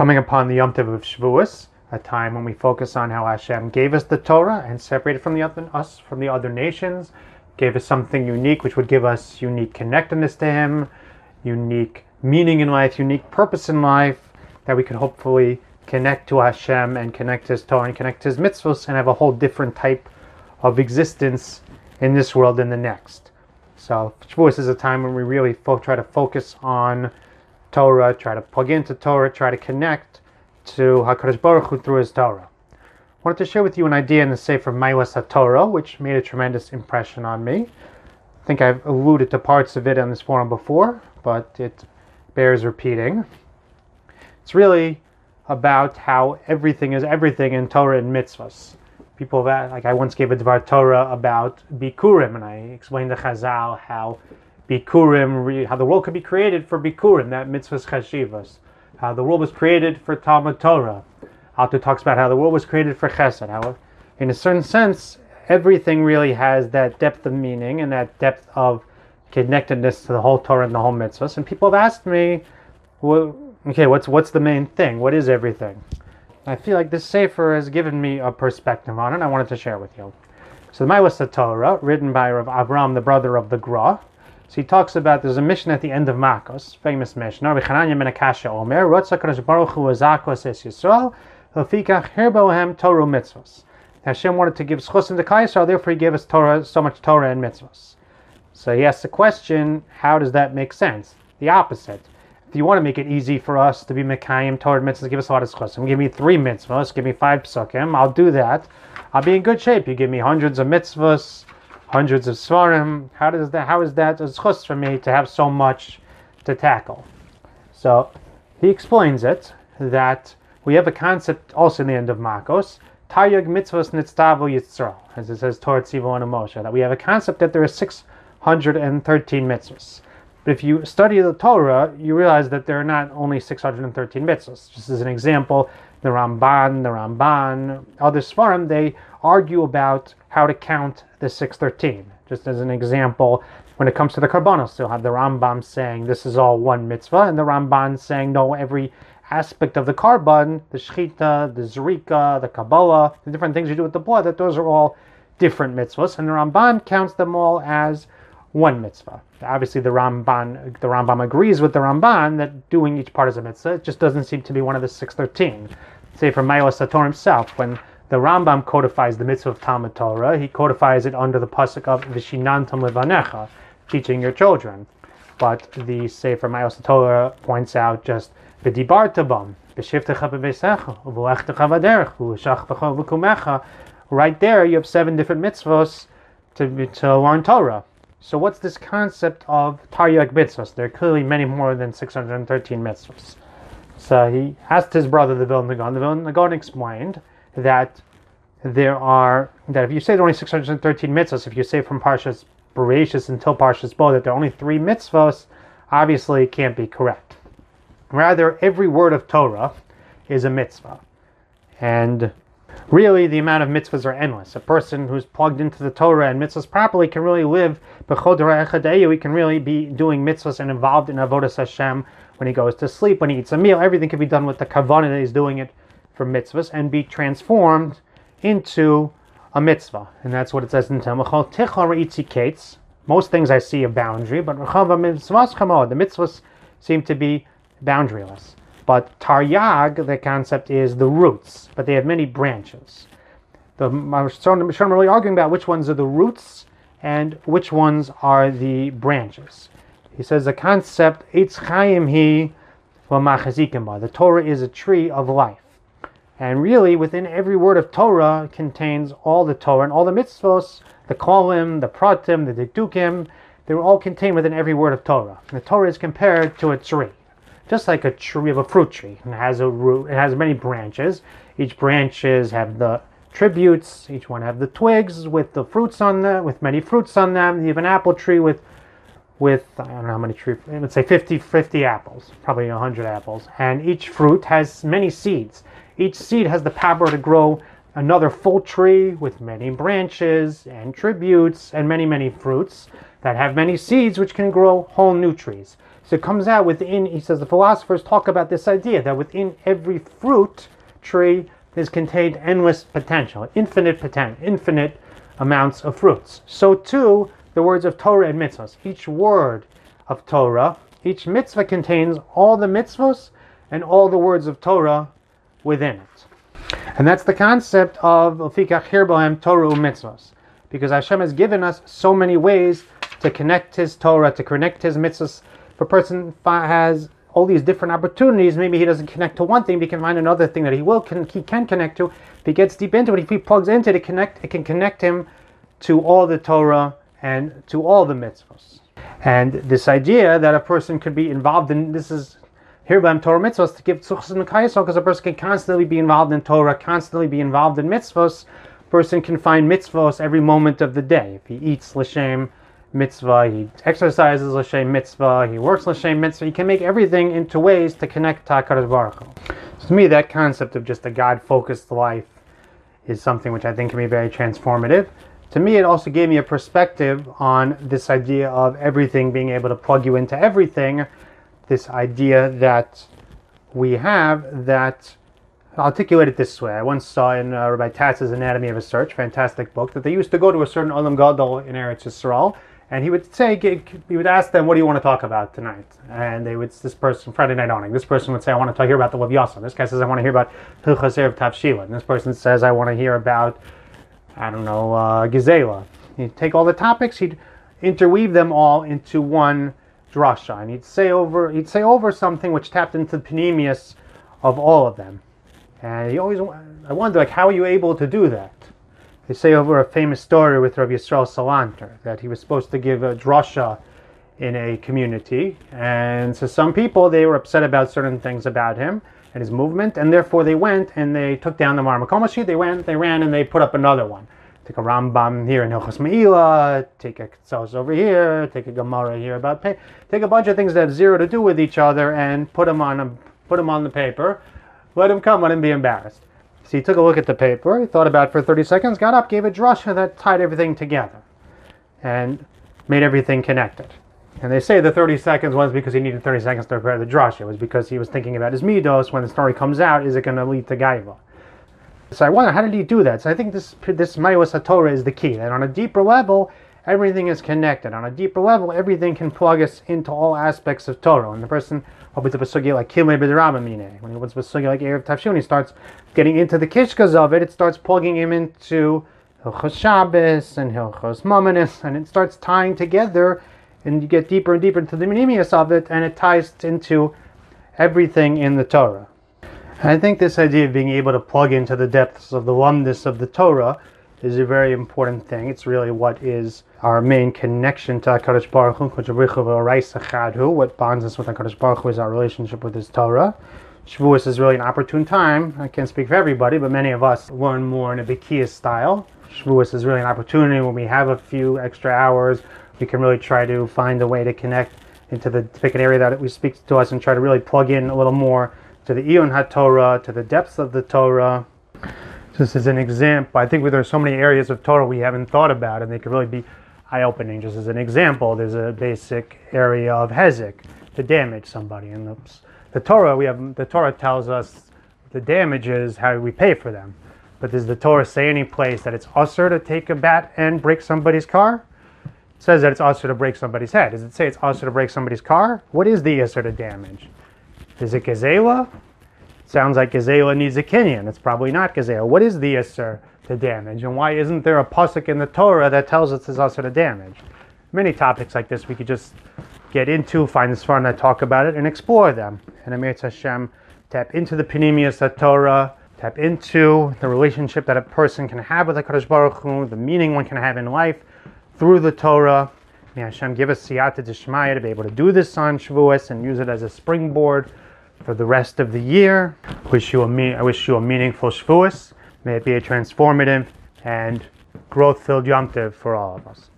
coming upon the Yom Tov of Shavuos, a time when we focus on how Hashem gave us the Torah and separated from the other, us from the other nations, gave us something unique, which would give us unique connectedness to Him, unique meaning in life, unique purpose in life, that we could hopefully connect to Hashem and connect His Torah and connect His mitzvahs and have a whole different type of existence in this world and the next. So Shavuos is a time when we really fo- try to focus on Torah, try to plug into Torah, try to connect to HaKadosh Baruch Hu through His Torah. I wanted to share with you an idea in the Sefer Maalos HaTorah, which made a tremendous impression on me. I think I've alluded to parts of it on this forum before, but it bears repeating. It's really about how everything is everything in Torah and mitzvahs. People that like I once gave a Dvar Torah about Bikurim, and I explained to Chazal how Bikurim, how the world could be created for Bikurim, that mitzvahs chashivas, how the world was created for Talmud Torah. Alto talks about how the world was created for Chesed. How, in a certain sense, everything really has that depth of meaning and that depth of connectedness to the whole Torah and the whole mitzvahs. And people have asked me, well, okay, what's what's the main thing? What is everything? I feel like this Sefer has given me a perspective on it. And I wanted to share with you. So the Maalos Torah, written by Rav Avram, the brother of the Gra. So he talks about there's a Mishnah at the end of Makos, famous Mishnah. Rabbi Chananya ben Akasha Omer, Rotza Kadosh Baruch Hu Azakos Es Yisrael, Hilfikach Hirbohem Torah Mitzvos. Hashem wanted to give zchusim to Yisrael, therefore he gave us Torah, so much Torah and mitzvahs. So he asks the question, how does that make sense? The opposite. If you want to make it easy for us to be Mekayim, Torah mitzvahs, give us a lot of zchusim. Give me three mitzvahs, give me five psukim, I'll do that. I'll be in good shape. You give me hundreds of mitzvahs, hundreds of svarim. How does that? How is that a zchus for me to have so much to tackle? So he explains it that we have a concept also in the end of Makos. Taryag mitzvos nitztavu yitzral, as it says Torah Tzivu and Moshe, that we have a concept that there are 613 mitzvos. But if you study the Torah, you realize that there are not only 613 mitzvahs. Just as an example, the Ramban, the Ramban, other Svarim, they argue about how to count the 613. Just as an example, when it comes to the Karbanos, you'll have the Rambam saying this is all one mitzvah, and the Ramban saying no, every aspect of the korban, the Shechita, the Zrika, the Kabbalah, the different things you do with the blood, that those are all different mitzvahs, and the Ramban counts them all as one mitzvah. Obviously, the Ramban the Rambam agrees with the Ramban that doing each part is a mitzvah. It just doesn't seem to be one of the six thirteen. Say from Maalos HaTorah himself, when the Rambam codifies the mitzvah of Talmud Torah, he codifies it under the pasuk of Vishinantam Levanecha, teaching your children. But the Sefer Maalos Torah points out just V'dibartabam, B'shivtecha b'veisecha, U'v'lechtecha v'derech, U'shachvecha v'kumecha. Right there, you have seven different mitzvahs to, to learn Torah. So what's this concept of Taryag mitzvahs? There are clearly many more than 613 mitzvahs. So he asked his brother, the Vilna Gaon. The Vilna Gaon explained that there are that if you say there are only 613 mitzvahs, if you say from Parshas Bereshis until Parshas Bo that there are only three mitzvahs, obviously it can't be correct. Rather, every word of Torah is a mitzvah, and really the amount of mitzvahs are endless. A person who's plugged into the Torah and mitzvahs properly can really live. He can really be doing mitzvahs and involved in avodas Hashem when he goes to sleep, when he eats a meal. Everything can be done with the kavanah that he's doing it for mitzvahs and be transformed into a mitzvah. And that's what it says in Talmud. Most things I see a boundary, but the mitzvahs seem to be boundaryless. But taryag, the concept is the roots, but they have many branches. The Rishonim really arguing about which ones are the roots and which ones are the branches. He says the concept Eitz Chaim Hi The Torah is a tree of life. And really, within every word of Torah contains all the Torah and all the mitzvos, the kolim, the pratim, the dikdukim, they're all contained within every word of Torah. And the Torah is compared to a tree just like a tree of a fruit tree. It has a root. It has many branches. Each branches have the tributes. Each one have the twigs with the fruits on them, with many fruits on them. You have an apple tree with, with I don't know how many trees. Let's say 50, 50 apples, probably 100 apples. And each fruit has many seeds. Each seed has the power to grow another full tree with many branches and tributes and many, many fruits that have many seeds which can grow whole new trees. So it comes out within, he says, the philosophers talk about this idea that within every fruit tree is contained endless potential, infinite potential, infinite amounts of fruits. So too, the words of Torah and mitzvahs. Each word of Torah, each mitzvah contains all the mitzvahs and all the words of Torah within it. And that's the concept of Ofikach Hirbohem Torah mitzvahs. Because Hashem has given us so many ways to connect His Torah, to connect His mitzvahs. If a person has all these different opportunities, maybe he doesn't connect to one thing, but he can find another thing that he will can he can connect to. If he gets deep into it, if he plugs into it, it connect it can connect him to all the Torah and to all the mitzvahs. And this idea that a person could be involved in this is here by Torah mitzvahs to give tzuchas and Kaiso because a person can constantly be involved in Torah, constantly be involved in mitzvahs. Person can find mitzvahs every moment of the day. If he eats l'shem mitzvah, he exercises l'shem mitzvah, he works l'shem mitzvah. He can make everything into ways to connect to Hakadosh Baruch. So to me, that concept of just a God-focused life is something which I think can be very transformative to me, it also gave me a perspective on this idea of everything being able to plug you into everything. This idea that we have that I'll articulate it this way. I once saw in uh, Rabbi Tatz's Anatomy of a Search, fantastic book, that they used to go to a certain Olam Gadol in Eretz Yisrael, and he would say, he would ask them, "What do you want to talk about tonight?" And they would, this person, Friday night awning, this person would say, "I want to talk, hear about the Lev This guy says, "I want to hear about Hilchos of Tavshila." And this person says, "I want to hear about." I don't know, uh, Gazela. He'd take all the topics, he'd interweave them all into one drasha, and he'd say over he'd say over something which tapped into the pnimius of all of them. And he always, I wonder, like, how are you able to do that? They say over a famous story with Rabbi Yisrael Salanter that he was supposed to give a drasha in a community, and so some people they were upset about certain things about him, and his movement, and therefore they went and they took down the Marmakomashi. They went, they ran, and they put up another one. Take a Rambam here in Hilchos Meila, take a Ketzos over here, take a Gemara here about pay, take a bunch of things that have zero to do with each other and put them on a, put them on the paper. Let him come, let him be embarrassed. So he took a look at the paper, he thought about it for 30 seconds, got up, gave a drasha that tied everything together and made everything connected. And they say the 30 seconds was because he needed 30 seconds to prepare the drush. It was because he was thinking about his midos. When the story comes out, is it going to lead to gaiva? So I wonder, how did he do that? So I think this this Maalos HaTorah is the key. That on a deeper level, everything is connected. On a deeper level, everything can plug us into all aspects of Torah. And the person up a sugya like Kilmei B'Derabamine. When he a sugya like Erev Tavshun, he starts getting into the kishkas of it. It starts plugging him into Hilchos Shabbos and Hilchos Mamanis, and it starts tying together and you get deeper and deeper into the pnimius of it, and it ties into everything in the Torah. I think this idea of being able to plug into the depths of the oneness of the Torah is a very important thing. It's really what is our main connection to HaKadosh Baruch Hu, what bonds us with HaKadosh Baruch Hu is our relationship with His Torah. Shavuos is really an opportune time. I can't speak for everybody, but many of us learn more in a Bekias style. Shavuos is really an opportunity when we have a few extra hours we can really try to find a way to connect into the pick an area that we speak to us and try to really plug in a little more to the Eon HaTorah, to the depths of the Torah. Just as an example, I think there are so many areas of Torah we haven't thought about, and they could really be eye-opening. Just as an example, there's a basic area of hezek to damage somebody, and the, the Torah we have the Torah tells us the damages how we pay for them. But does the Torah say any place that it's usher to take a bat and break somebody's car? It says that it's also to break somebody's head. Does it say it's also to break somebody's car? What is the Isser to damage? Is it Gazela? Sounds like Gazela needs a kinyan. It's probably not Gazela. What is the Isser to damage? And why isn't there a pasuk in the Torah that tells us it's also to damage? Many topics like this we could just get into, find this fun, talk about it, and explore them. And Amir Hashem, tap into the Pnimius Torah, tap into the relationship that a person can have with HaKadosh Baruch Hu, the meaning one can have in life, through the Torah. May Hashem give us siyata dishmaya to be able to do this on Shavuos and use it as a springboard for the rest of the year. Wish you a me- I wish you a meaningful Shavuos. May it be a transformative and growth-filled Yom Tov for all of us.